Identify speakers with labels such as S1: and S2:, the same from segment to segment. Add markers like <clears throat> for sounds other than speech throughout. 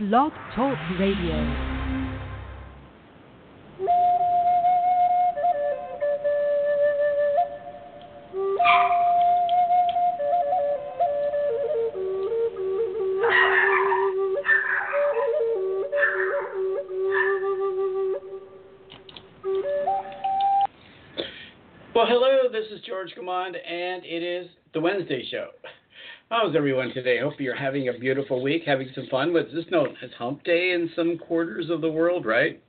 S1: Blog Talk Radio.
S2: Well, hello, this is George Command, and it is the Wednesday show. How's everyone today? Hope you're having a beautiful week, having some fun. What's this known as Hump Day in some quarters of the world, right?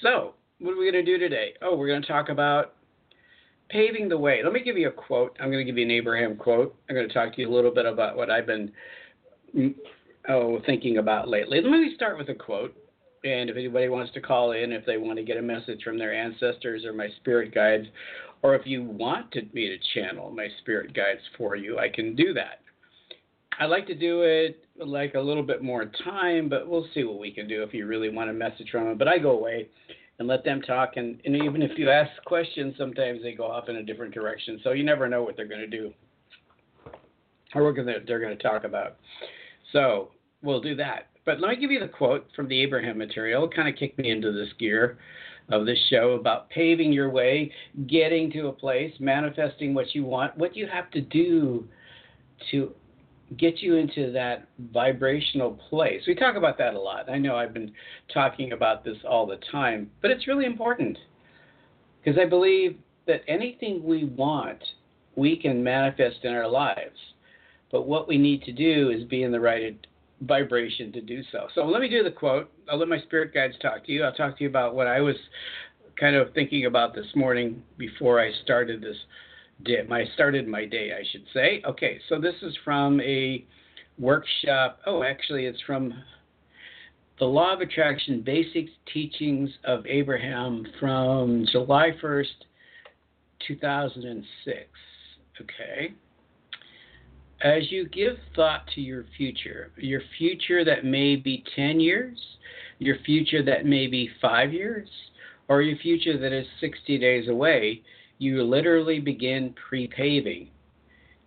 S2: So, what are we going to do today? Oh, we're going to talk about paving the way. Let me give you a quote. I'm going to give you an Abraham quote. I'm going to talk to you a little bit about what I've been mm, oh thinking about lately. Let me start with a quote. And if anybody wants to call in, if they want to get a message from their ancestors or my spirit guides, or if you wanted me to channel my spirit guides for you, I can do that. I'd like to do it like a little bit more time, but we'll see what we can do if you really want a message from them. But I go away and let them talk, and, and even if you ask questions, sometimes they go off in a different direction. So you never know what they're going to do or what they're going to talk about. So we'll do that. But let me give you the quote from the Abraham material. It kind of kicked me into this gear of this show about paving your way, getting to a place, manifesting what you want, what you have to do to get you into that vibrational place. We talk about that a lot. I know I've been talking about this all the time, but it's really important because I believe that anything we want, we can manifest in our lives. But what we need to do is be in the right vibration to do so. So let me do the quote. I'll let my spirit guides talk to you. I'll talk to you about what I was kind of thinking about this morning before I started this day. My started my day, I should say. Okay, so this is from a workshop. Oh, actually, it's from the Law of Attraction Basic Teachings of Abraham from July 1st, 2006. Okay as you give thought to your future, your future that may be 10 years, your future that may be five years, or your future that is 60 days away, you literally begin pre paving.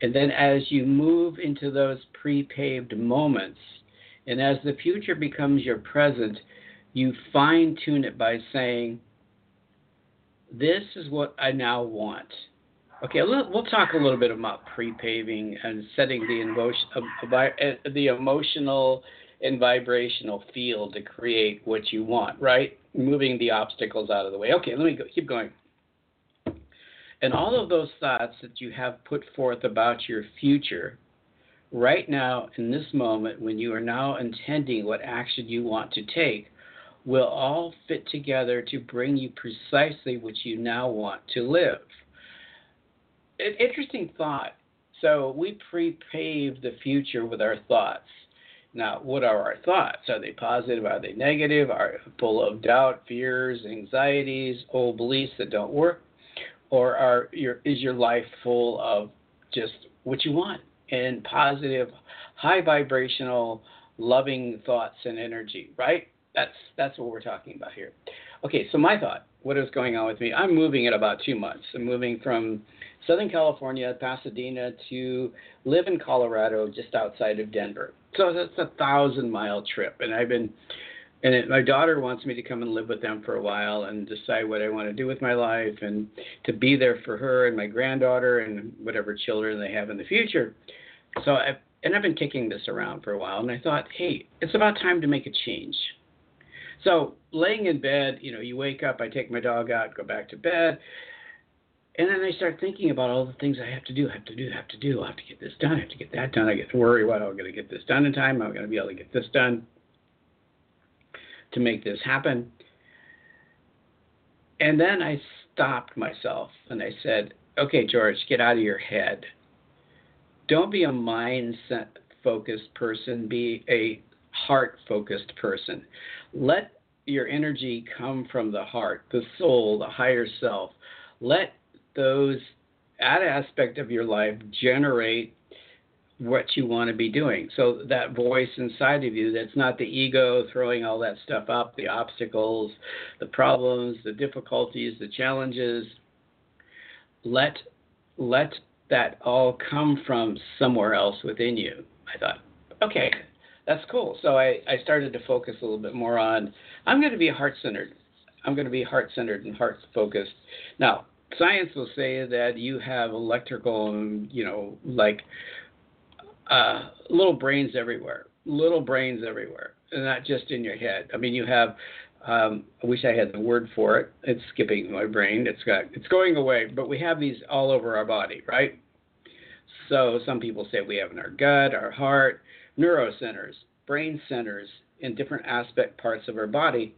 S2: And then as you move into those pre paved moments, and as the future becomes your present, you fine tune it by saying, This is what I now want. Okay, we'll talk a little bit about pre-paving and setting the emotion, uh, uh, the emotional and vibrational field to create what you want, right? Moving the obstacles out of the way. Okay, let me go, keep going. And all of those thoughts that you have put forth about your future, right now in this moment, when you are now intending what action you want to take, will all fit together to bring you precisely what you now want to live an interesting thought. So we pre-pave the future with our thoughts. Now, what are our thoughts? Are they positive? Are they negative? Are full of doubt, fears, anxieties, old beliefs that don't work? Or are your is your life full of just what you want and positive, high vibrational, loving thoughts and energy, right? That's that's what we're talking about here. Okay, so my thought, what is going on with me? I'm moving in about two months. I'm moving from Southern California, Pasadena, to live in Colorado, just outside of Denver. So that's a thousand mile trip, and I've been. And it, my daughter wants me to come and live with them for a while and decide what I want to do with my life and to be there for her and my granddaughter and whatever children they have in the future. So I and I've been kicking this around for a while and I thought, hey, it's about time to make a change. So laying in bed, you know, you wake up, I take my dog out, go back to bed, and then I start thinking about all the things I have to do, I have to do, I have to do. I have to get this done. I have to get that done. I get to worry, I'm going to get this done in time. I'm going to be able to get this done to make this happen. And then I stopped myself and I said, okay, George, get out of your head. Don't be a mindset focused person, be a heart focused person. Let your energy come from the heart, the soul, the higher self. Let those that aspect of your life generate what you want to be doing. So that voice inside of you, that's not the ego throwing all that stuff up, the obstacles, the problems, the difficulties, the challenges. Let let that all come from somewhere else within you. I thought, okay, that's cool. So I, I started to focus a little bit more on I'm going to be heart centered. I'm going to be heart centered and heart focused. Now, science will say that you have electrical, you know, like uh, little brains everywhere, little brains everywhere, and not just in your head. I mean, you have. Um, I wish I had the word for it. It's skipping my brain. It's got. It's going away. But we have these all over our body, right? So some people say we have in our gut, our heart, neurocenters, brain centers in different aspect parts of our body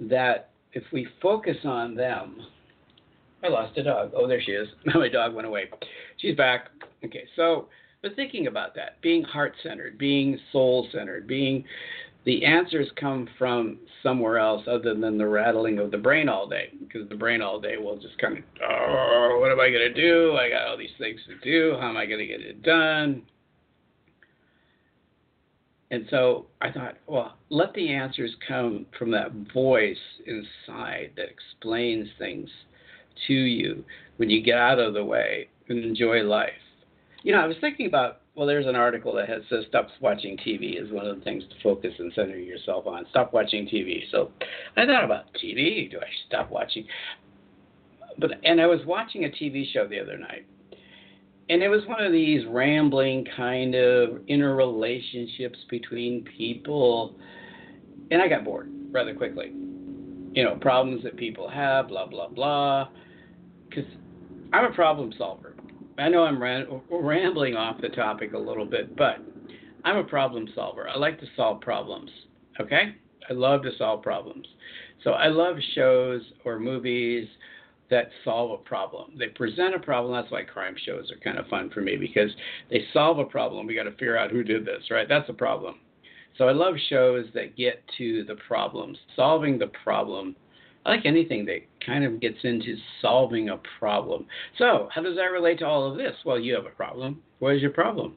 S2: that if we focus on them, I lost a dog. Oh, there she is. <laughs> My dog went away. She's back. Okay, so but thinking about that, being heart centered, being soul centered, being the answers come from somewhere else other than the rattling of the brain all day because the brain all day will just kind of oh what am i going to do? I got all these things to do. How am i going to get it done? And so I thought, well, let the answers come from that voice inside that explains things to you when you get out of the way and enjoy life. You know, I was thinking about, well, there's an article that has says stop watching TV is one of the things to focus and center yourself on. Stop watching TV. So I thought about TV. Do I stop watching? But and I was watching a TV show the other night and it was one of these rambling kind of interrelationships between people and i got bored rather quickly you know problems that people have blah blah blah because i'm a problem solver i know i'm rambling off the topic a little bit but i'm a problem solver i like to solve problems okay i love to solve problems so i love shows or movies that solve a problem. They present a problem. That's why crime shows are kind of fun for me because they solve a problem. We got to figure out who did this, right? That's a problem. So I love shows that get to the problems, solving the problem. I like anything that kind of gets into solving a problem. So, how does that relate to all of this? Well, you have a problem. What is your problem?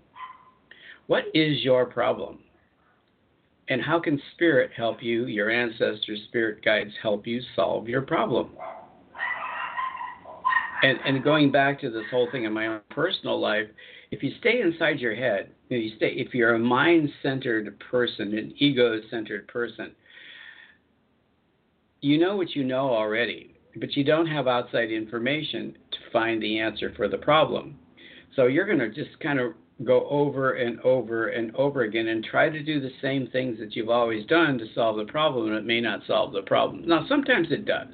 S2: What is your problem? And how can spirit help you, your ancestors, spirit guides help you solve your problem? and and going back to this whole thing in my own personal life, if you stay inside your head, you, stay if you're a mind-centered person, an ego-centered person, you know what you know already, but you don't have outside information to find the answer for the problem. So you're going to just kind of go over and over and over again and try to do the same things that you've always done to solve the problem, and it may not solve the problem. Now, sometimes it does.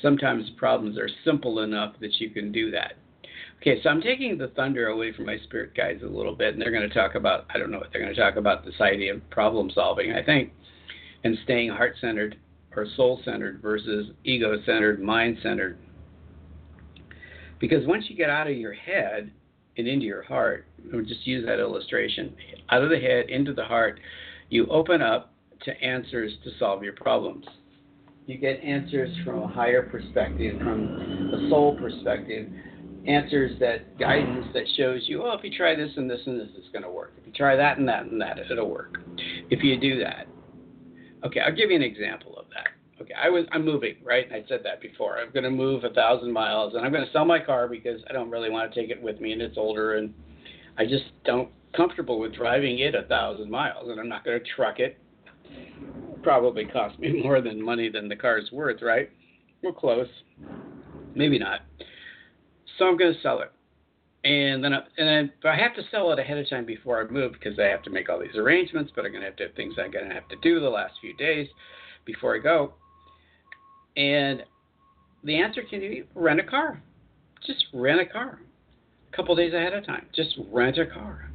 S2: Sometimes problems are simple enough that you can do that. Okay, so I'm taking the thunder away from my spirit guides a little bit, and they're going to talk about, I don't know what they're going to talk about, this idea of problem solving, I think, and staying heart centered or soul centered versus ego centered, mind centered. Because once you get out of your head, and into your heart, we'll just use that illustration, out of the head into the heart, you open up to answers to solve your problems. You get answers from a higher perspective, from a soul perspective, answers that guidance that shows you, oh, if you try this and this and this, it's going to work. If you try that and that and that, it'll work. If you do that. Okay, I'll give you an example. Okay, I was I'm moving, right? And I said that before. I'm going to move a thousand miles, and I'm going to sell my car because I don't really want to take it with me, and it's older, and I just don't comfortable with driving it a thousand miles, and I'm not going to truck it. Probably cost me <laughs> more than money than the car's worth, right? We're close, maybe not. So I'm going to sell it, and then I, and then but I have to sell it ahead of time before I move because I have to make all these arrangements. But I'm going to have to have things I'm going to have to do the last few days before I go. And the answer can be rent a car. Just rent a car. A couple days ahead of time. Just rent a car.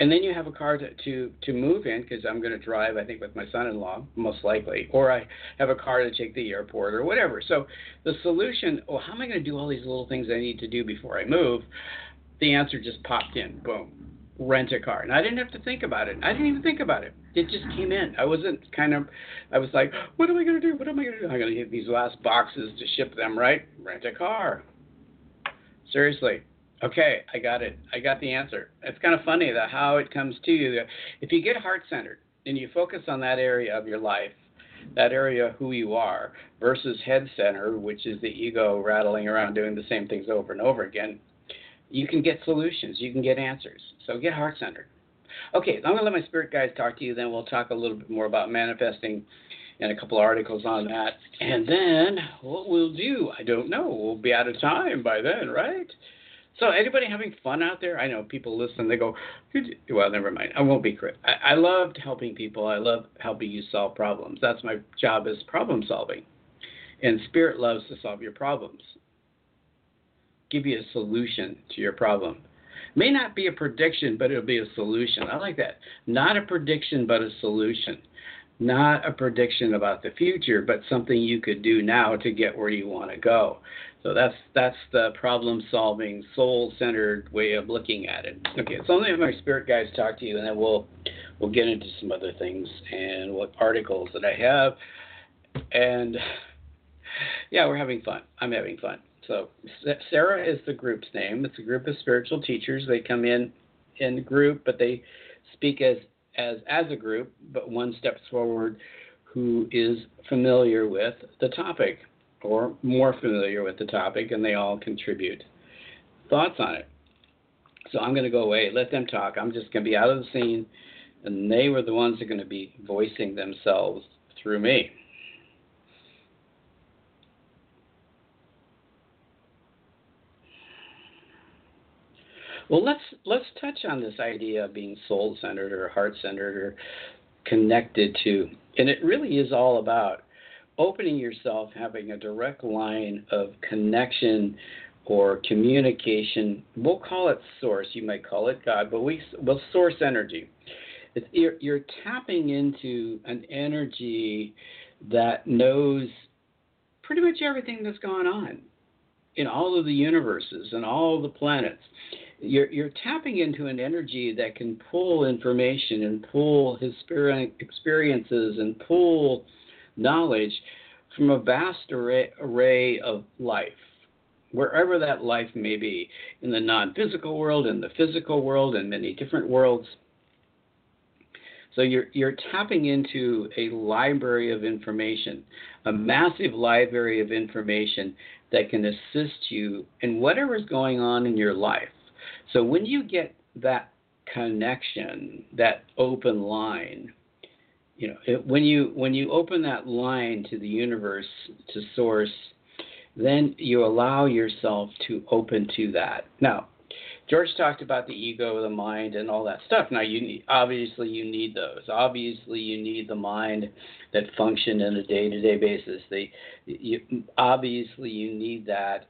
S2: And then you have a car to, to, to move in because I'm going to drive, I think, with my son in law, most likely. Or I have a car to take to the airport or whatever. So the solution, oh, how am I going to do all these little things I need to do before I move? The answer just popped in. Boom rent a car. And I didn't have to think about it. I didn't even think about it. It just came in. I wasn't kind of, I was like, what am I going to do? What am I going to do? I'm going to hit these last boxes to ship them, right? Rent a car. Seriously. Okay, I got it. I got the answer. It's kind of funny that how it comes to you. If you get heart centered and you focus on that area of your life, that area of who you are, versus head center, which is the ego rattling around doing the same things over and over again, you can get solutions, you can get answers. So get heart centered. Okay, I'm going to let my spirit guides talk to you, then we'll talk a little bit more about manifesting and a couple articles on that. And then what we'll do, I don't know. We'll be out of time by then, right? So, anybody having fun out there? I know people listen. They go, "Well, never mind. I won't be crit. I, I loved helping people. I love helping you solve problems. That's my job is problem solving, and Spirit loves to solve your problems. Give you a solution to your problem. May not be a prediction, but it'll be a solution. I like that. Not a prediction, but a solution. Not a prediction about the future, but something you could do now to get where you want to go. So that's that's the problem-solving, soul-centered way of looking at it. Okay, so let my spirit guides talk to you, and then we'll we'll get into some other things and what articles that I have, and yeah, we're having fun. I'm having fun. So Sara is the group's name. It's a group of spiritual teachers. They come in in group, but they speak as as as a group, but one steps forward who is familiar with the topic or more familiar with the topic, and they all contribute thoughts on it. So I'm going to go away, let them talk. I'm just going to be out of the scene, and they were the ones that are going to be voicing themselves through me. Well, let's let's touch on this idea of being soul centered or heart centered or connected to, and it really is all about opening yourself, having a direct line of connection or communication. We'll call it source. You might call it God, but we well source energy. It's, you're, you're tapping into an energy that knows pretty much everything that's gone on in all of the universes and all the planets. You're, you're tapping into an energy that can pull information and pull his experiences and pull knowledge from a vast array, array of life, wherever that life may be, in the non physical world, in the physical world, in many different worlds. So you're, you're tapping into a library of information, a massive library of information that can assist you in whatever is going on in your life. So when you get that connection, that open line, you know it, when you when you open that line to the universe to source then you allow yourself to open to that. Now george talked about the ego the mind and all that stuff. Now you need, obviously you need those. Obviously you need the mind that function in a day-to-day basis. They you, obviously you need that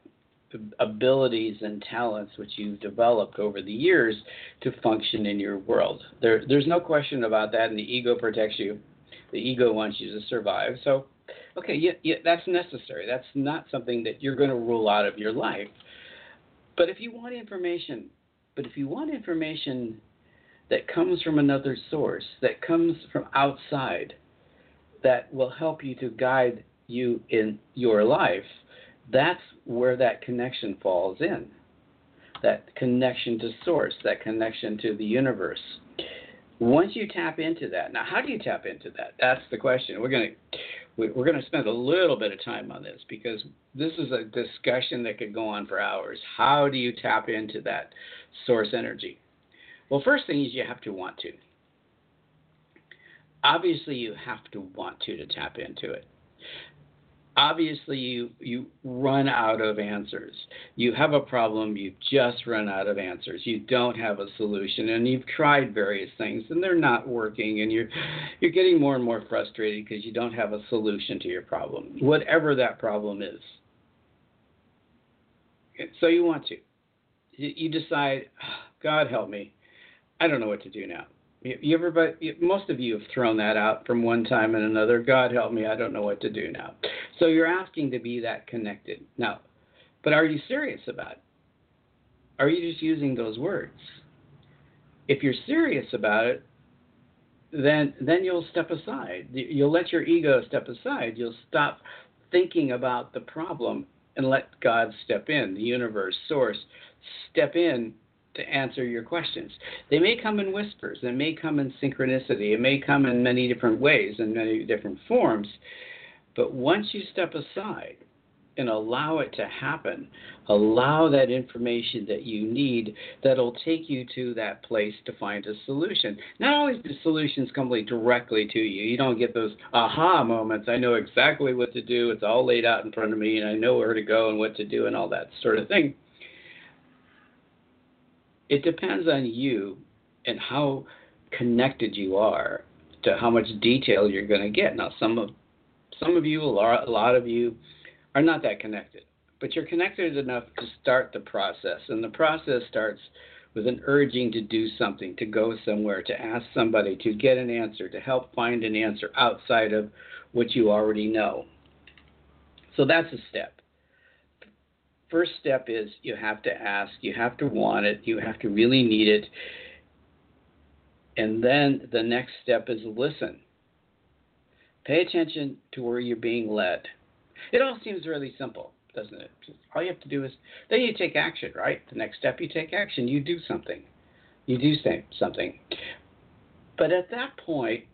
S2: abilities and talents which you've developed over the years to function in your world. There, there's no question about that, and the ego protects you. The ego wants you to survive. So, okay, yeah, yeah, that's necessary. That's not something that you're going to rule out of your life. But if you want information, but if you want information that comes from another source, that comes from outside, that will help you to guide you in your life, that's where that connection falls in. That connection to source, that connection to the universe. Once you tap into that, now how do you tap into that? That's the question. We're going to we're going to spend a little bit of time on this because this is a discussion that could go on for hours. How do you tap into that source energy? Well, first thing is you have to want to. Obviously, you have to want to to tap into it obviously you you run out of answers. You have a problem you've just run out of answers. You don't have a solution and you've tried various things and they're not working and you're you're getting more and more frustrated because you don't have a solution to your problem whatever that problem is. So you want to. You decide ah, god help me. I don't know what to do now you ever, most of you have thrown that out from one time and another. God help me, I don't know what to do now. So you're asking to be that connected. Now, but are you serious about it? Are you just using those words? If you're serious about it, then then you'll step aside. You'll let your ego step aside. You'll stop thinking about the problem and let God step in, the universe, source, step in to answer your questions. They may come in whispers, they may come in synchronicity, it may come in many different ways, in many different forms. But once you step aside and allow it to happen. Allow that information that you need that'll take you to that place to find a solution. Not always the solutions come directly to you. You don't get those aha moments. I know exactly what to do. It's all laid out in front of me, and I know where to go and what to do and all that sort of thing. It depends on you and how connected you are to how much detail you're going to get. Now, some of some of you, a lot, of you, are not that connected, but you're connected enough to start the process. And the process starts with an urging to do something, to go somewhere, to ask somebody, to get an answer, to help find an answer outside of what you already know. So that's a step. First step is you have to ask, you have to want it, you have to really need it. And then the next step is listen. Pay attention to where you're being led. It all seems really simple, doesn't it? All you have to do is then you take action, right? The next step you take action, you do something. You do something. But at that point,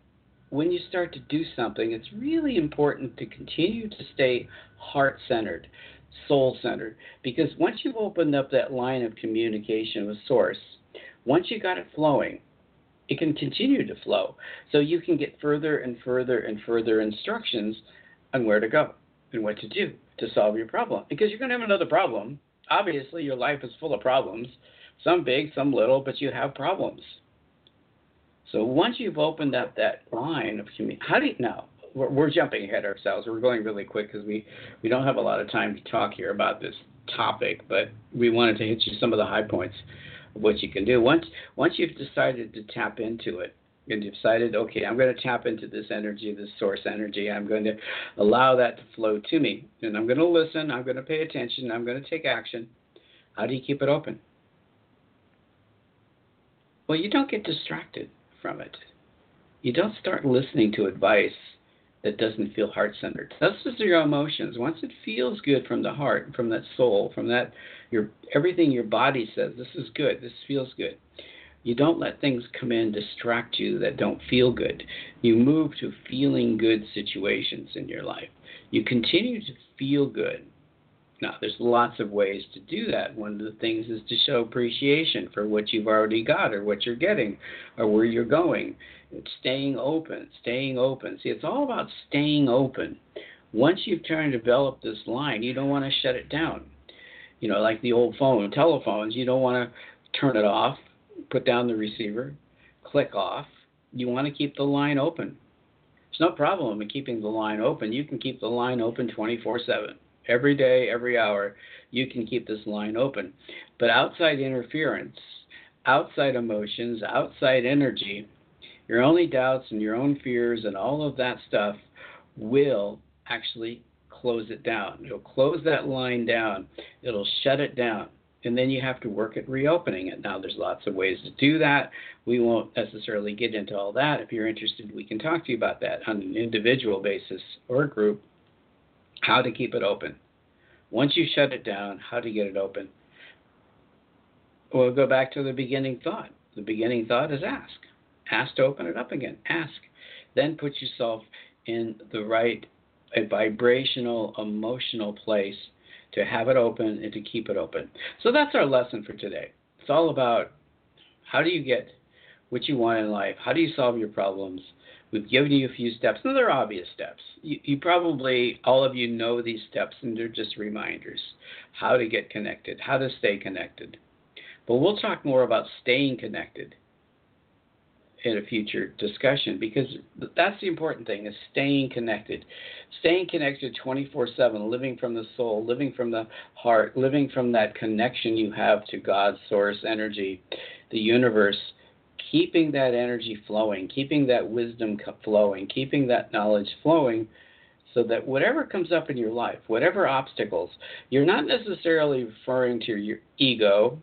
S2: when you start to do something, it's really important to continue to stay heart centered, soul centered, because once you've opened up that line of communication with Source, once you got it flowing, it can continue to flow. So you can get further and further and further instructions on where to go and what to do to solve your problem. Because you're going to have another problem. Obviously, your life is full of problems, some big, some little, but you have problems. So once you've opened up that line of communication, how do you now? We're, we're jumping ahead ourselves. We're going really quick because we we don't have a lot of time to talk here about this topic, but we wanted to hit you some of the high points of what you can do. Once once you've decided to tap into it, and you've decided, okay, I'm going to tap into this energy, this source energy. I'm going to allow that to flow to me, and I'm going to listen. I'm going to pay attention. I'm going to take action. How do you keep it open? Well, you don't get distracted from it. You don't start listening to advice that doesn't feel heart centered. That's just your emotions. Once it feels good from the heart, from that soul, from that your everything your body says, this is good, this feels good. You don't let things come in distract you that don't feel good. You move to feeling good situations in your life. You continue to feel good. Now, there's lots of ways to do that. One of the things is to show appreciation for what you've already got or what you're getting or where you're going. It's staying open, staying open. See, it's all about staying open. Once you've turned to develop this line, you don't want to shut it down. You know, like the old phone, telephones, you don't want to turn it off, put down the receiver, click off. You want to keep the line open. There's no problem in keeping the line open. You can keep the line open 24 7. Every day, every hour, you can keep this line open. But outside interference, outside emotions, outside energy, your only doubts and your own fears and all of that stuff will actually close it down. It'll close that line down. It'll shut it down. And then you have to work at reopening it. Now, there's lots of ways to do that. We won't necessarily get into all that. If you're interested, we can talk to you about that on an individual basis or group, how to keep it open. Once you shut it down, how to get it open. We'll go back to the beginning thought. The beginning thought is ask. Ask to open it up again. Ask. Then put yourself in the right a vibrational, emotional place to have it open and to keep it open. So that's our lesson for today. It's all about how do you get what you want in life? How do you solve your problems? We've given you a few steps, and they're obvious steps. You, you, probably, all of you know these steps, and they're just reminders how to get connected, how to stay connected. But we'll talk more about staying connected in a future discussion because that's the important thing is staying connected. Staying connected 24/7 living from the soul living from the heart living from that connection you have to God's source energy the universe keeping that energy flowing keeping that wisdom flowing keeping that knowledge flowing so that whatever comes up in your life whatever obstacles you're not necessarily referring to your ego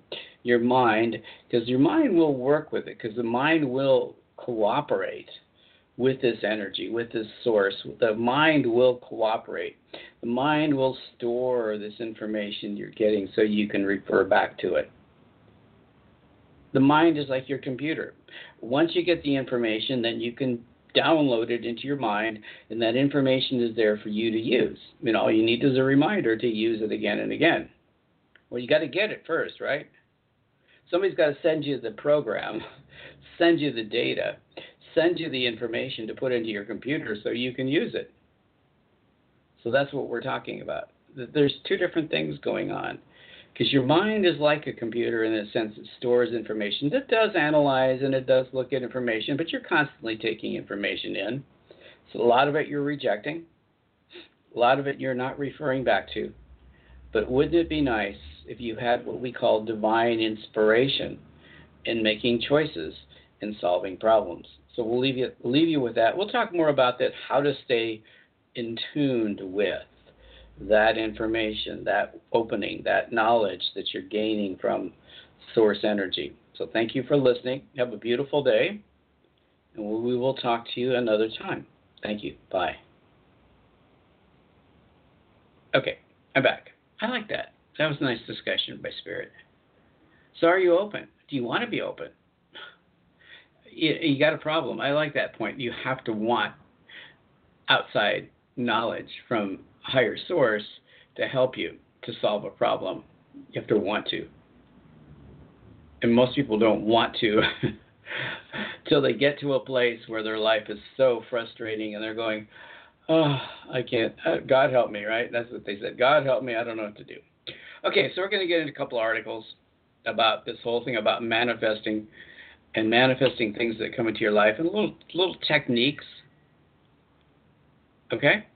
S2: your mind because your mind will work with it because the mind will cooperate with this energy, with this source. The mind will cooperate. The mind will store this information you're getting so you can refer back to it. The mind is like your computer. Once you get the information, then you can download it into your mind, and that information is there for you to use. I mean, all you need is a reminder to use it again and again. Well, you got to get it first, right? Somebody's got to send you the program, <laughs> send you the data, send you the information to put into your computer so you can use it. So that's what we're talking about. There's two different things going on. Because your mind is like a computer in the sense it stores information. It does analyze and it does look at information, but you're constantly taking information in. So a lot of it you're rejecting, a lot of it you're not referring back to. But wouldn't it be nice if you had what we call divine inspiration in making choices and solving problems? So we'll leave you leave you with that. We'll talk more about that, how to stay in tuned with that information, that opening, that knowledge that you're gaining from source energy. So thank you for listening. Have a beautiful day, and we will talk to you another time. Thank you. Bye. Okay, I'm back. I like that. That was a nice discussion by Spirit. So, are you open? Do you want to be open? You, you got a problem. I like that point. You have to want outside knowledge from higher source to help you to solve a problem. You have to want to. And most people don't want to <laughs> till they get to a place where their life is so frustrating and they're going, oh, I can't. Uh, God help me, right? That's what they said. God help me. I don't know what to do. Okay, so we're going to get into a couple articles about this whole thing about manifesting and manifesting things that come into your life and little little techniques. Okay?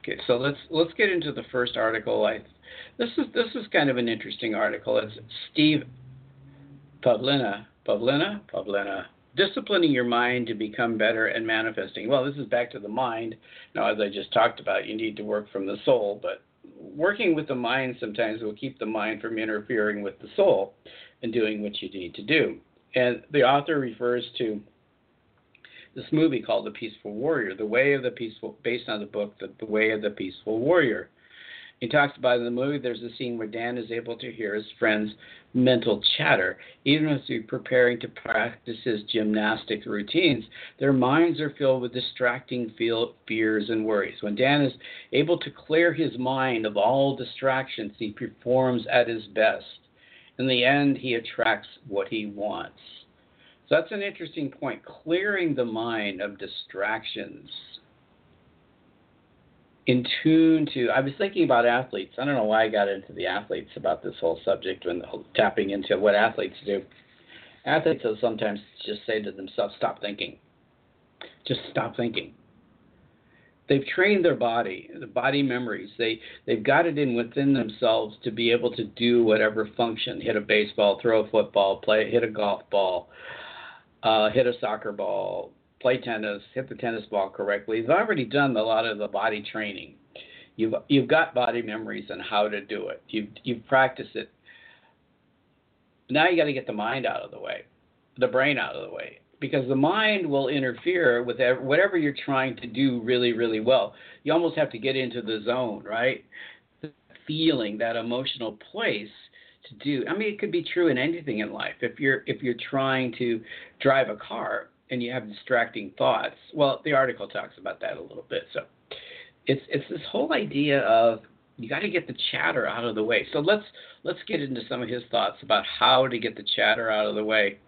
S2: Okay, so let's let's get into the first article. I this is this is kind of an interesting article. It's Steve Pavlina, Pavlina, Pavlina, disciplining your mind to become better and manifesting. Well, this is back to the mind. Now, as I just talked about, you need to work from the soul, but working with the mind sometimes will keep the mind from interfering with the soul and doing what you need to do. And the author refers to this movie called The Peaceful Warrior, The Way of the Peaceful, based on the book The, the Way of the Peaceful Warrior. He talks about in the movie there's a scene where Dan is able to hear his friend's mental chatter. Even as he's preparing to practice his gymnastic routines, their minds are filled with distracting fears and worries. When Dan is able to clear his mind of all distractions, he performs at his best. In the end, he attracts what he wants. So that's an interesting point. Clearing the mind of distractions. In tune to, I was thinking about athletes. I don't know why I got into the athletes about this whole subject when tapping into what athletes do. Athletes will sometimes just say to themselves, stop thinking. Just stop thinking. They've trained their body, the body memories. They they've got it in within themselves to be able to do whatever function: hit a baseball, throw a football, play, hit a golf ball, uh, hit a soccer ball, play tennis, hit the tennis ball correctly. You've already done a lot of the body training. You've you've got body memories on how to do it. You've you've practiced it. Now you got to get the mind out of the way, the brain out of the way, because the mind will interfere with whatever you're trying to do really really well. You almost have to get into the zone, right? feeling, that emotional place to do. I mean, it could be true in anything in life. If you're if you're trying to drive a car and you have distracting thoughts, well, the article talks about that a little bit. So it's it's this whole idea of you got to get the chatter out of the way. So let's let's get into some of his thoughts about how to get the chatter out of the way.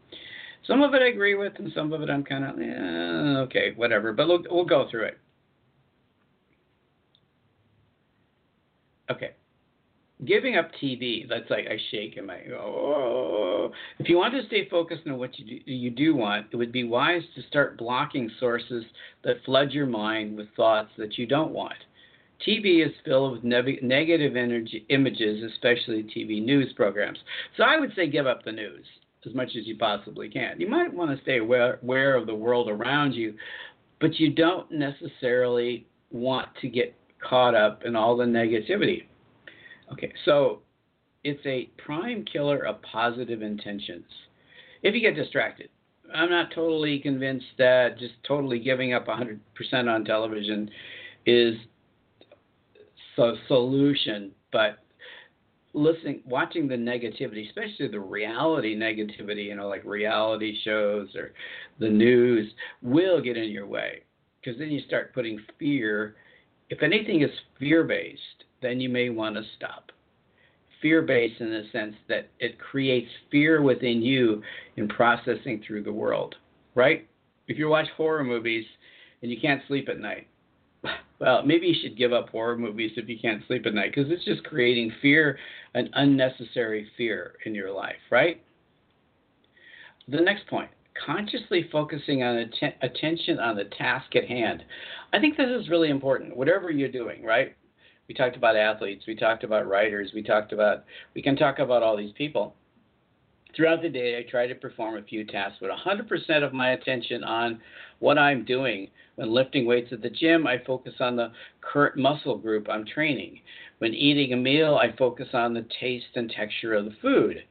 S2: Some of it I agree with, and some of it I'm kind of eh, okay, whatever. But we'll we'll go through it. Okay giving up TV, that's like I shake and I go, oh. If you want to stay focused on what you do, you do want, it would be wise to start blocking sources that flood your mind with thoughts that you don't want. TV is filled with ne- negative energy, images, especially TV news programs. So I would say give up the news as much as you possibly can. You might want to stay aware, aware of the world around you, but you don't necessarily want to get caught up in all the negativity Okay, so it's a prime killer of positive intentions. If you get distracted, I'm not totally convinced that just totally giving up 100% on television is the solution, but listening, watching the negativity, especially the reality negativity, you know, like reality shows or the news, will get in your way because then you start putting fear. If anything is fear based, then you may want to stop. Fear based in the sense that it creates fear within you in processing through the world, right? If you watch horror movies and you can't sleep at night, well, maybe you should give up horror movies if you can't sleep at night because it's just creating fear, an unnecessary fear in your life, right? The next point consciously focusing on att- attention on the task at hand. I think this is really important, whatever you're doing, right? We talked about athletes, we talked about writers, we talked about, we can talk about all these people. Throughout the day, I try to perform a few tasks with 100% of my attention on what I'm doing. When lifting weights at the gym, I focus on the current muscle group I'm training. When eating a meal, I focus on the taste and texture of the food.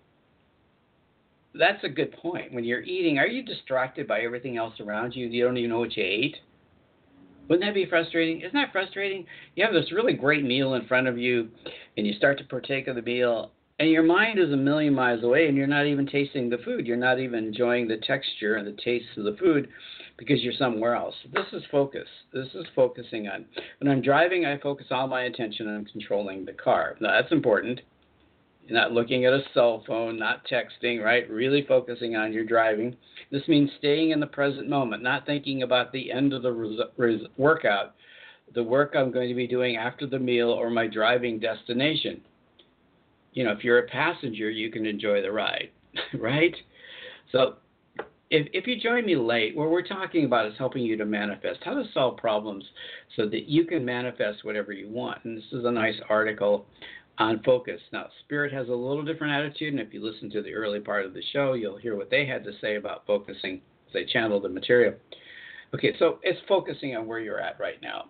S2: That's a good point. When you're eating, are you distracted by everything else around you? You don't even know what you ate? Wouldn't that be frustrating? Isn't that frustrating? You have this really great meal in front of you, and you start to partake of the meal, and your mind is a million miles away and you're not even tasting the food. You're not even enjoying the texture and the taste of the food because you're somewhere else. This is focus. This is focusing on when i'm driving i focus all my attention on controlling the car now that's important you're not looking at a cell phone not texting right really focusing on your driving this means staying in the present moment not thinking about the end of the res- res- workout the work i'm going to be doing after the meal or my driving destination you know, if you're a passenger, you can enjoy the ride, <laughs> right? So if, if you join me late, what we're talking about is helping you to manifest, how to solve problems so that you can manifest whatever you want. And this is a nice article on focus. Now, Spirit has a little different attitude, and if you listen to the early part of the show, you'll hear what they had to say about focusing as they channel the material. Okay, so it's focusing on where you're at right now.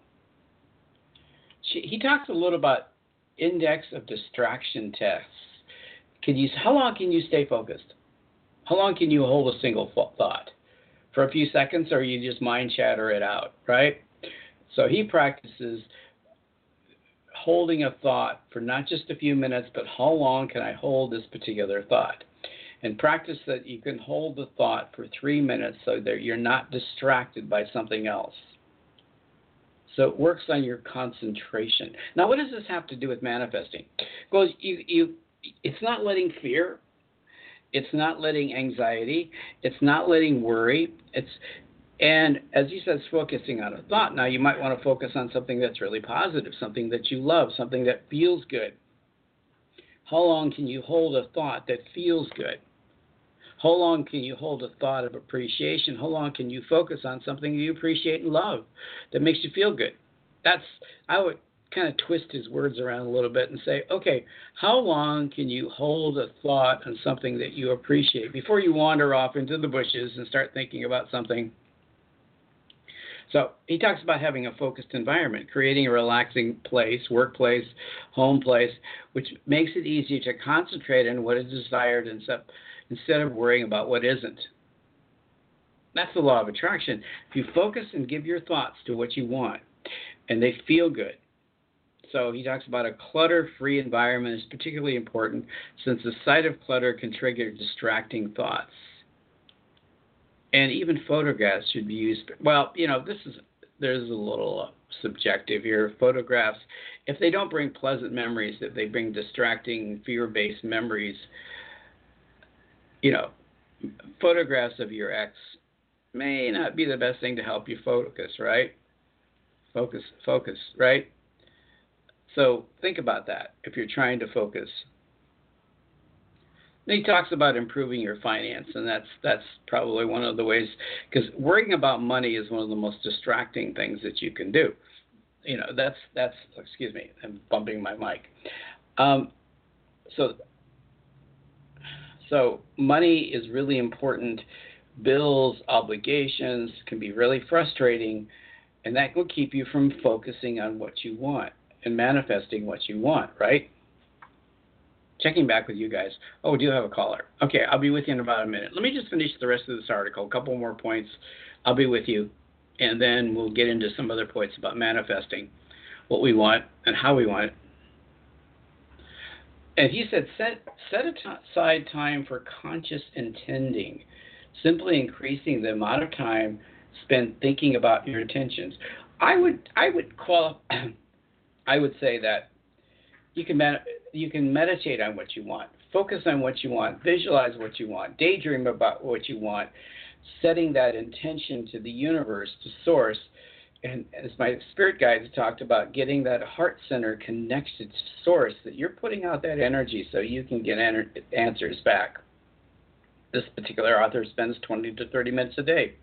S2: She, he talks a little about index of distraction tests. Can you, how long can you stay focused? How long can you hold a single thought? For a few seconds, or you just mind chatter it out, right? So he practices holding a thought for not just a few minutes, but how long can I hold this particular thought? And practice that you can hold the thought for three minutes so that you're not distracted by something else. So it works on your concentration. Now, what does this have to do with manifesting? Well, you, you, it's not letting fear, it's not letting anxiety, it's not letting worry. It's and as said, it's focusing on a thought. Now, you might want to focus on something that's really positive, something that you love, something that feels good. How long can you hold a thought that feels good? How long can you hold a thought of appreciation? How long can you focus on something you appreciate and love that makes you feel good? That's, I would kind of twist his words around a little bit and say, okay, how long can you hold a thought on something that you appreciate before you wander off into the bushes and start thinking about something? So he talks about having a focused environment, creating a relaxing place, workplace, home place, which makes it easier to concentrate on what is desired instead of worrying about what isn't. That's the law of attraction. If you focus and give your thoughts to what you want, and they feel good. So he talks about a clutter free environment is particularly important since the sight of clutter can trigger distracting thoughts. And even photographs should be used. Well, you know, this is there's a little uh, subjective here. Photographs, if they don't bring pleasant memories, if they bring distracting, fear based memories, you know, photographs of your ex may not be the best thing to help you focus, right? Focus, focus, right? So think about that if you're trying to focus. He talks about improving your finance, and that's that's probably one of the ways because worrying about money is one of the most distracting things that you can do. You know, that's that's excuse me, I'm bumping my mic. Um, so so money is really important. Bills, obligations can be really frustrating, and that will keep you from focusing on what you want and manifesting what you want, right? Checking back with you guys. Oh, we do have a caller. Okay, I'll be with you in about a minute. Let me just finish the rest of this article. A couple more points. I'll be with you, and then we'll get into some other points about manifesting what we want and how we want it And he said, set, set aside time for conscious intending, simply increasing the amount of time spent thinking about your intentions. I would, I would qual, <clears throat> I would say that you can med- you can meditate on what you want, focus on what you want, visualize what you want, daydream about what you want, setting that intention to the universe, to source, and as my spirit guides talked about getting that heart center connected to source that you're putting out that energy so you can get answers back. This particular author spends 20 to 30 minutes a day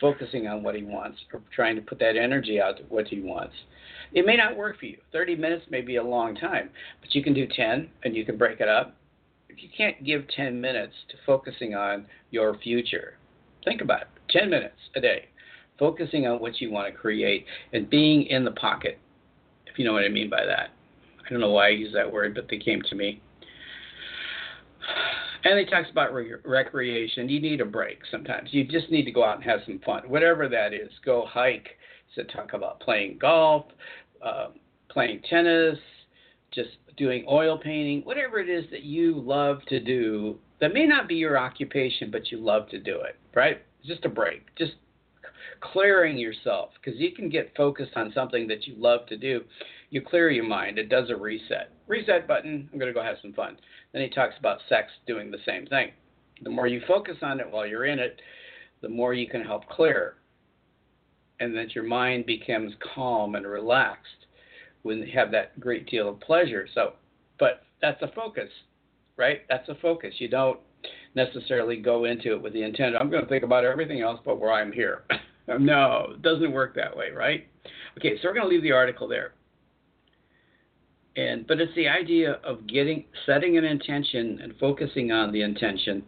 S2: focusing on what he wants or trying to put that energy out to what he wants it may not work for you 30 minutes may be a long time but you can do 10 and you can break it up if you can't give 10 minutes to focusing on your future think about it 10 minutes a day focusing on what you want to create, and being in the pocket, if you know what I mean by that. I don't know why I use that word, but they came to me. And he talks about re- recreation. You need a break sometimes. You just need to go out and have some fun, whatever that is. Go hike. So talk about playing golf, uh, playing tennis, just doing oil painting, whatever it is that you love to do. That may not be your occupation, but you love to do it, right? Just a break. Just clearing yourself because you can get focused on something that you love to do. You clear your mind. It does a reset. Reset button. I'm going to go have some fun. Then he talks about sex doing the same thing. The more you focus on it while you're in it, the more you can help clear. And that your mind becomes calm and relaxed when you have that great deal of pleasure. So, but that's a focus, right? That's a focus. You don't necessarily go into it with the intent, I'm going to think about everything else but where I'm here. <laughs> no, it doesn't work that way, right? Okay, so we're going to leave the article there. And but it's the idea of getting setting an intention and focusing on the intention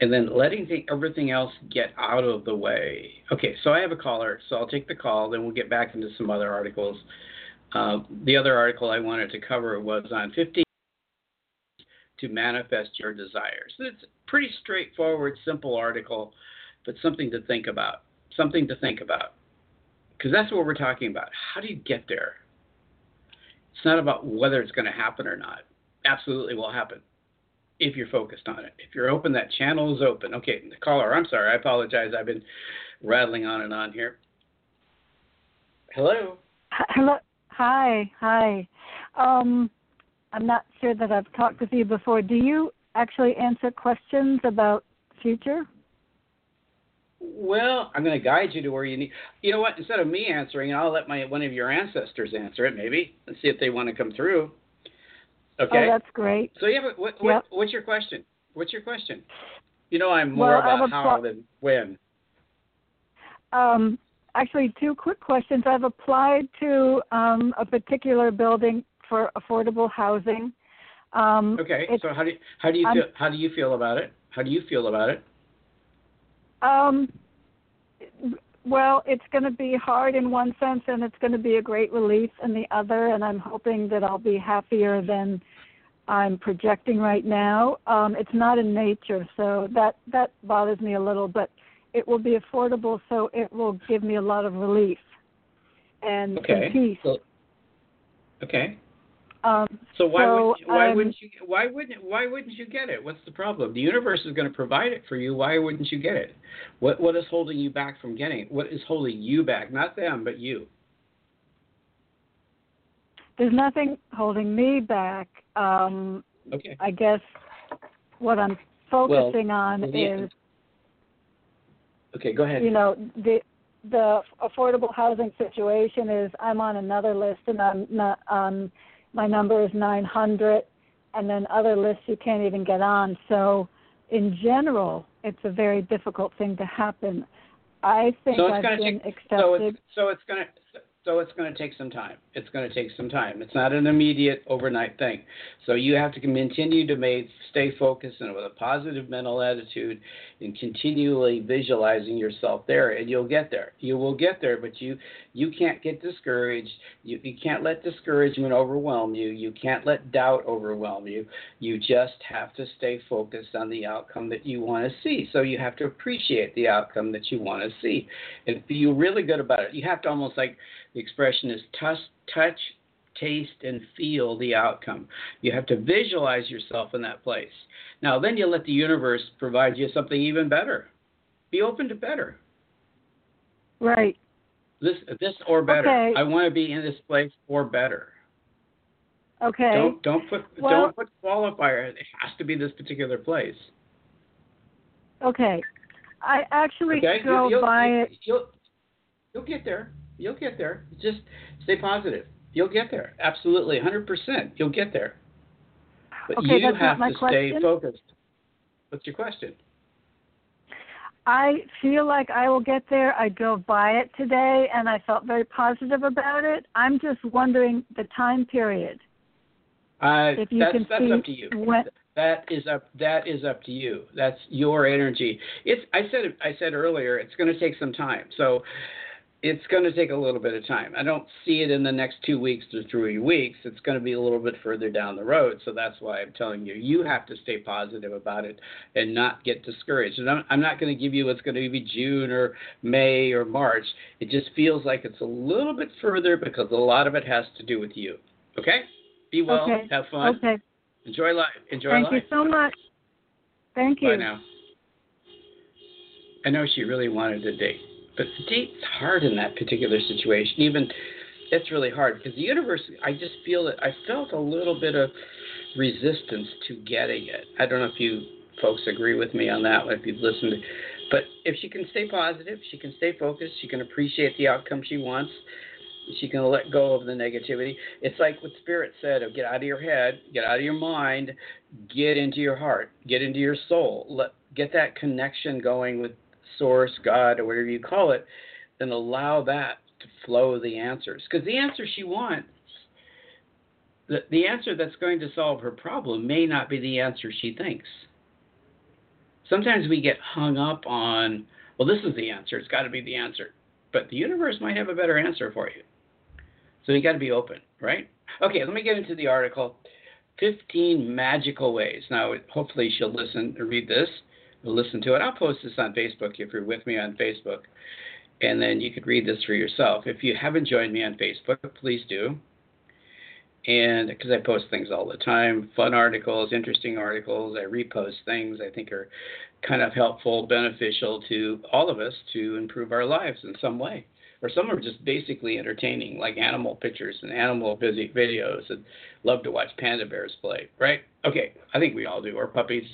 S2: and then letting the, everything else get out of the way. Okay, so I have a caller, so I'll take the call, then we'll get back into some other articles. Uh, the other article I wanted to cover was on 50 to manifest your desires. It's a pretty straightforward, simple article, but something to think about something to think about. Because that's what we're talking about. How do you get there? It's not about whether it's going to happen or not. Absolutely will happen if you're focused on it. If you're open, that channel is open. Okay, the caller, I'm sorry. I apologize. I've been rattling on and on here. Hello.
S1: Hello. Hi. Hi. Um, I'm not sure that I've talked with you before. Do you actually answer questions about future?
S2: Well, I'm going to guide you to where you need. You know what? Instead of me answering, I'll let my one of your ancestors answer it, maybe, and see if they want to come through. Okay.
S1: Oh, that's great.
S2: So, yeah, what, what, yep. what's your question? What's your question? You know, I'm more
S1: well,
S2: about how than when.
S1: Um, actually, two quick questions. I've applied to um, a particular building for affordable housing. Um,
S2: okay. So how do you, how do you feel, how do you feel about it? How do you feel about it?
S1: Um, well, it's going to be hard in one sense, and it's going to be a great relief in the other. And I'm hoping that I'll be happier than I'm projecting right now. Um, it's not in nature, so that that bothers me a little. But it will be affordable, so it will give me a lot of relief and,
S2: okay.
S1: and peace.
S2: So, okay.
S1: Um,
S2: so why
S1: so,
S2: would why
S1: um,
S2: wouldn't you why wouldn't why wouldn't you get it? What's the problem? The universe is going to provide it for you. Why wouldn't you get it? What what is holding you back from getting it? What is holding you back? Not them, but you.
S1: There's nothing holding me back. Um,
S2: okay.
S1: I guess what I'm focusing
S2: well,
S1: on is.
S2: Okay, go ahead.
S1: You know the the affordable housing situation is I'm on another list and I'm not um my number is 900, and then other lists you can't even get on. So, in general, it's a very difficult thing to happen. I think
S2: so
S1: I've been
S2: take,
S1: accepted.
S2: So it's, so it's going to so it's going to take some time. It's going to take some time. It's not an immediate overnight thing. So you have to continue to make, stay focused and with a positive mental attitude and continually visualizing yourself there and you'll get there. You will get there, but you you can't get discouraged. You you can't let discouragement overwhelm you. You can't let doubt overwhelm you. You just have to stay focused on the outcome that you want to see. So you have to appreciate the outcome that you want to see and feel really good about it. You have to almost like the expression is touch, touch, taste, and feel the outcome. You have to visualize yourself in that place. Now, then you let the universe provide you something even better. Be open to better.
S1: Right.
S2: This, this or better.
S1: Okay.
S2: I want to be in this place or better.
S1: Okay.
S2: Don't don't put
S1: Well-
S2: don't put qualifier. It has to be this particular place.
S1: Okay. I actually
S2: Okay,
S1: go
S2: you'll,
S1: by
S2: you'll,
S1: it.
S2: You'll, you'll get there. You'll get there. Just stay positive. You'll get there. Absolutely, 100%. You'll get there. But
S1: Okay,
S2: you have to stay focused. What's your question?
S1: I feel like I will get there. I drove by it today and I felt very positive about it. I'm just wondering the time period.
S2: Uh,
S1: If you
S2: that's
S1: can
S2: that's
S1: see
S2: up to you.
S1: when-
S2: That is up. That is up to you. That's your energy. It's. I said. I said earlier. It's going to take some time. So, it's going to take a little bit of time. I don't see it in the next two weeks to three weeks. It's going to be a little bit further down the road. So that's why I'm telling you. You have to stay positive about it and not get discouraged. And I'm, I'm not going to give you what's going to be June or May or March. It just feels like it's a little bit further because a lot of it has to do with you. Okay. Be well.
S1: Okay.
S2: Have fun.
S1: Okay.
S2: Enjoy life. Enjoy
S1: Thank
S2: life.
S1: you so much. Thank you.
S2: Bye now. I know she really wanted a date, but the date's hard in that particular situation. Even it's really hard because the universe. I just feel that I felt a little bit of resistance to getting it. I don't know if you folks agree with me on that. If you've listened, but if she can stay positive, she can stay focused. She can appreciate the outcome she wants. She can let go of the negativity. It's like what Spirit said of get out of your head, get out of your mind, get into your heart, get into your soul. Let get that connection going with source, God, or whatever you call it, and allow that to flow the answers. Because the answer she wants, the, the answer that's going to solve her problem may not be the answer she thinks. Sometimes we get hung up on, well, this is the answer, it's got to be the answer. But the universe might have a better answer for you. So you got to be open, right? Okay, let me get into the article. 15 magical ways. Now, hopefully, she'll listen and read this, listen to it. I'll post this on Facebook if you're with me on Facebook, and then you could read this for yourself. If you haven't joined me on Facebook, please do. And because I post things all the time, fun articles, interesting articles, I repost things I think are kind of helpful, beneficial to all of us to improve our lives in some way or some are just basically entertaining, like animal pictures and animal videos, and love to watch panda bears play, right? Okay, I think we all do, or puppies.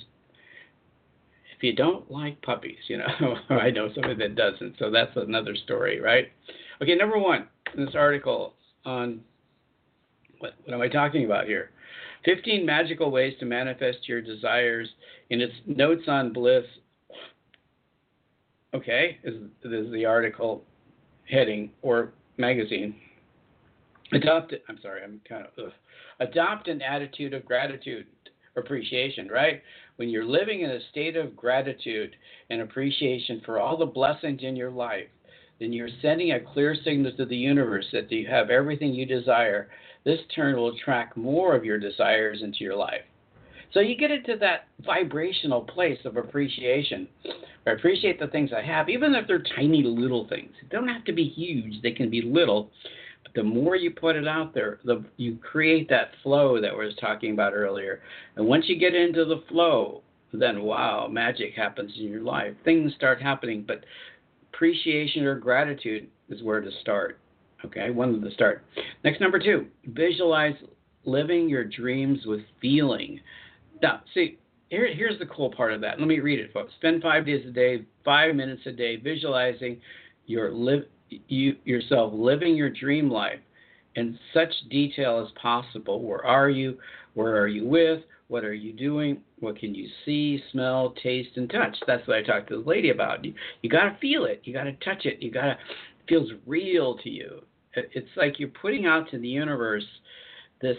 S2: If you don't like puppies, you know, <laughs> I know somebody that doesn't, so that's another story, right? Okay, number one, in this article on what, what am I talking about here? 15 magical ways to manifest your desires in its notes on bliss. Okay, is, is the article heading or magazine. Adopt it, I'm sorry, I'm kind of ugh. adopt an attitude of gratitude, appreciation, right? When you're living in a state of gratitude and appreciation for all the blessings in your life, then you're sending a clear signal to the universe that you have everything you desire. This turn will attract more of your desires into your life. So you get into that vibrational place of appreciation. I appreciate the things I have, even if they're tiny little things. They don't have to be huge, they can be little. The more you put it out there, the you create that flow that we was talking about earlier. And once you get into the flow, then wow, magic happens in your life. Things start happening, but appreciation or gratitude is where to start. Okay, one to start. Next, number two, visualize living your dreams with feeling. Now, see, here, here's the cool part of that. Let me read it, folks. Spend five days a day, five minutes a day, visualizing your live, you yourself living your dream life in such detail as possible. Where are you? Where are you with? What are you doing? What can you see, smell, taste, and touch? That's what I talked to the lady about. You, you got to feel it. You got to touch it. You got to. Feels real to you. It, it's like you're putting out to the universe this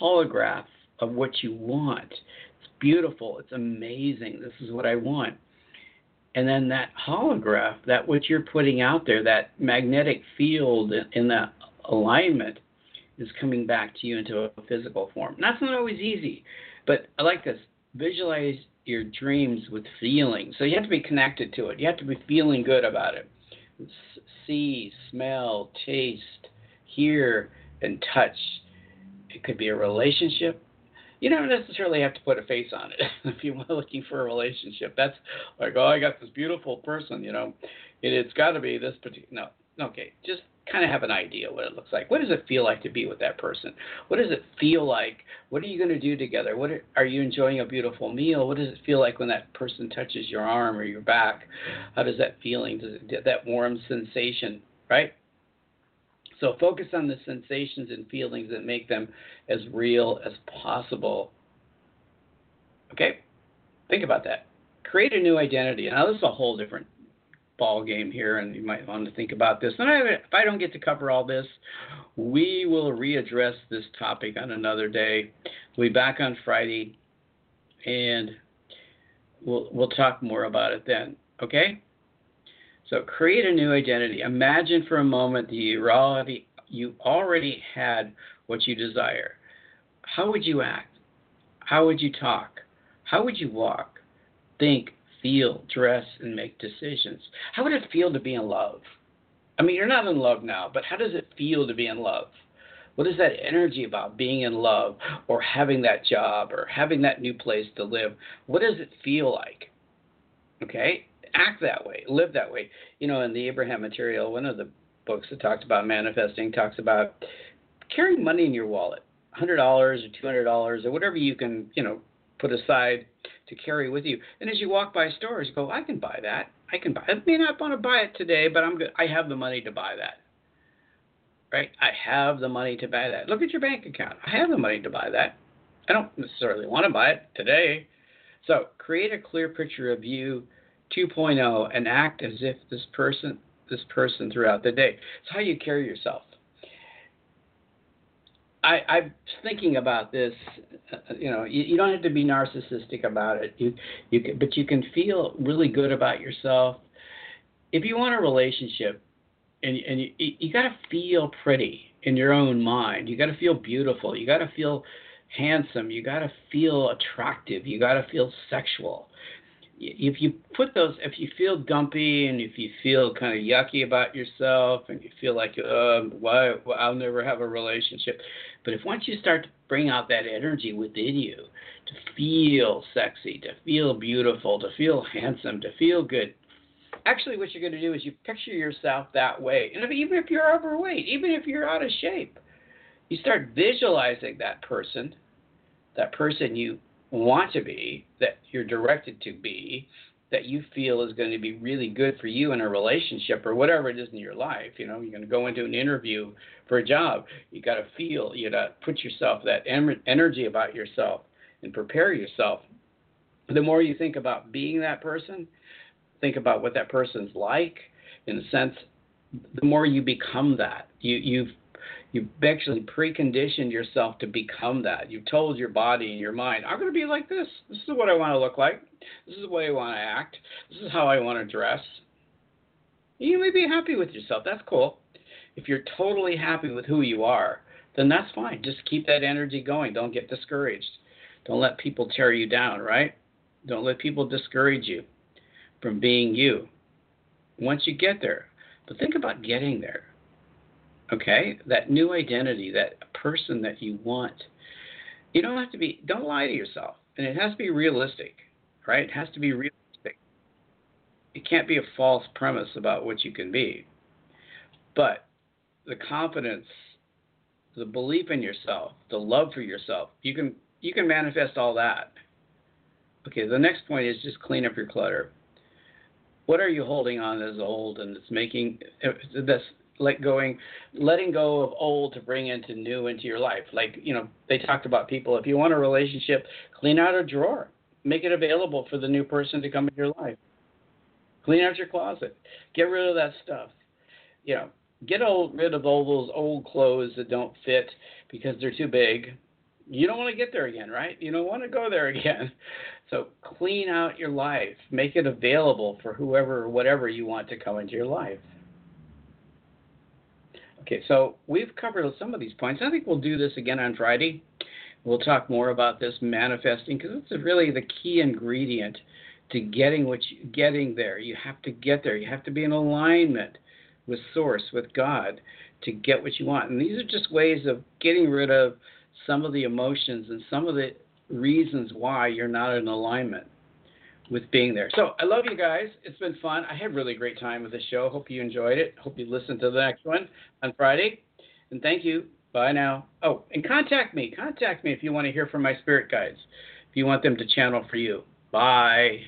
S2: holograph of what you want. It's beautiful. It's amazing. This is what I want. And then that holograph, that what you're putting out there, that magnetic field in that alignment is coming back to you into a physical form. That's not always easy, but I like this. Visualize your dreams with feeling. So you have to be connected to it. You have to be feeling good about it. See, smell, taste, hear, and touch. It could be a relationship. You don't necessarily have to put a face on it <laughs> if you're looking for a relationship. That's like, oh, I got this beautiful person, you know. It, it's got to be this particular. No, okay, just kind of have an idea what it looks like. What does it feel like to be with that person? What does it feel like? What are you going to do together? What are, are you enjoying a beautiful meal? What does it feel like when that person touches your arm or your back? How does that feeling? Does it that warm sensation, right? So focus on the sensations and feelings that make them as real as possible. Okay? Think about that. Create a new identity. Now, this is a whole different ball game here, and you might want to think about this. And if I don't get to cover all this, we will readdress this topic on another day. We'll be back on Friday, and we'll we'll talk more about it then. Okay. So create a new identity. Imagine for a moment that you already you already had what you desire. How would you act? How would you talk? How would you walk? Think, feel, dress, and make decisions. How would it feel to be in love? I mean, you're not in love now, but how does it feel to be in love? What is that energy about being in love or having that job or having that new place to live? What does it feel like? Okay? Act that way, live that way. You know, in the Abraham material, one of the books that talks about manifesting talks about carrying money in your wallet. $100 or $200 or whatever you can, you know, put aside to carry with you. And as you walk by stores, you go, I can buy that. I can buy. I may not want to buy it today, but I'm good. I have the money to buy that. Right? I have the money to buy that. Look at your bank account. I have the money to buy that. I don't necessarily want to buy it today. So create a clear picture of you 2.0 and act as if this person this person throughout the day. It's how you carry yourself. I, I'm thinking about this. Uh, you know, you, you don't have to be narcissistic about it. You, you, can, but you can feel really good about yourself. If you want a relationship, and and you, you got to feel pretty in your own mind. You got to feel beautiful. You got to feel handsome. You got to feel attractive. You got to feel sexual if you put those, if you feel dumpy and if you feel kind of yucky about yourself and you feel like, uh, why, well, I'll never have a relationship. But if once you start to bring out that energy within you to feel sexy, to feel beautiful, to feel handsome, to feel good, actually what you're going to do is you picture yourself that way. And if, even if you're overweight, even if you're out of shape, you start visualizing that person, that person you want to be, that you're directed to be, that you feel is going to be really good for you in a relationship or whatever it is in your life. You know, you're going to go into an interview for a job. You got to feel, you got to put yourself that energy about yourself and prepare yourself. The more you think about being that person, think about what that person's like. In a sense, the more you become that. You you've You've actually preconditioned yourself to become that. You've told your body and your mind, I'm going to be like this. This is what I want to look like. This is the way I want to act. This is how I want to dress. You may be happy with yourself. That's cool. If you're totally happy with who you are, then that's fine. Just keep that energy going. Don't get discouraged. Don't let people tear you down, right? Don't let people discourage you from being you. Once you get there, but think about getting there okay? That new identity that person that you want. You don't have to be don't lie to yourself. And it has to be realistic right? It has to be realistic. It can't be a false premise about what you can be. But the confidence the belief in yourself the love for yourself you can you can manifest all that. Okay the next point is just clean up your clutter. What are you holding on as old and it's making uh, this let going letting go of old to bring into new into your life. Like you know they talked about people if you want a relationship clean out a drawer. Make it available for the new person to come in your life. Clean out your closet. Get rid of that stuff. You know get old, rid of all those old clothes that don't fit because they're too big. You don't want to get there again right? You don't want to go there <laughs> again. So clean out your life. Make it available for whoever whatever you want to come into your life Okay, so we've covered some of these points. I think we'll do this again on Friday. We'll talk more about this manifesting because it's really the key ingredient to getting what you, getting there. You have to get there. You have to be in alignment with Source, with God, to get what you want. And these are just ways of getting rid of some of the emotions and some of the reasons why you're not in alignment with being there. So I love you guys. It's been fun. I had really great time with the show. Hope you enjoyed it. Hope you listen to the next one on Friday. And thank you. Bye now. Oh, and contact me. Contact me if you want to hear from my spirit guides. If you want them to channel for you. Bye.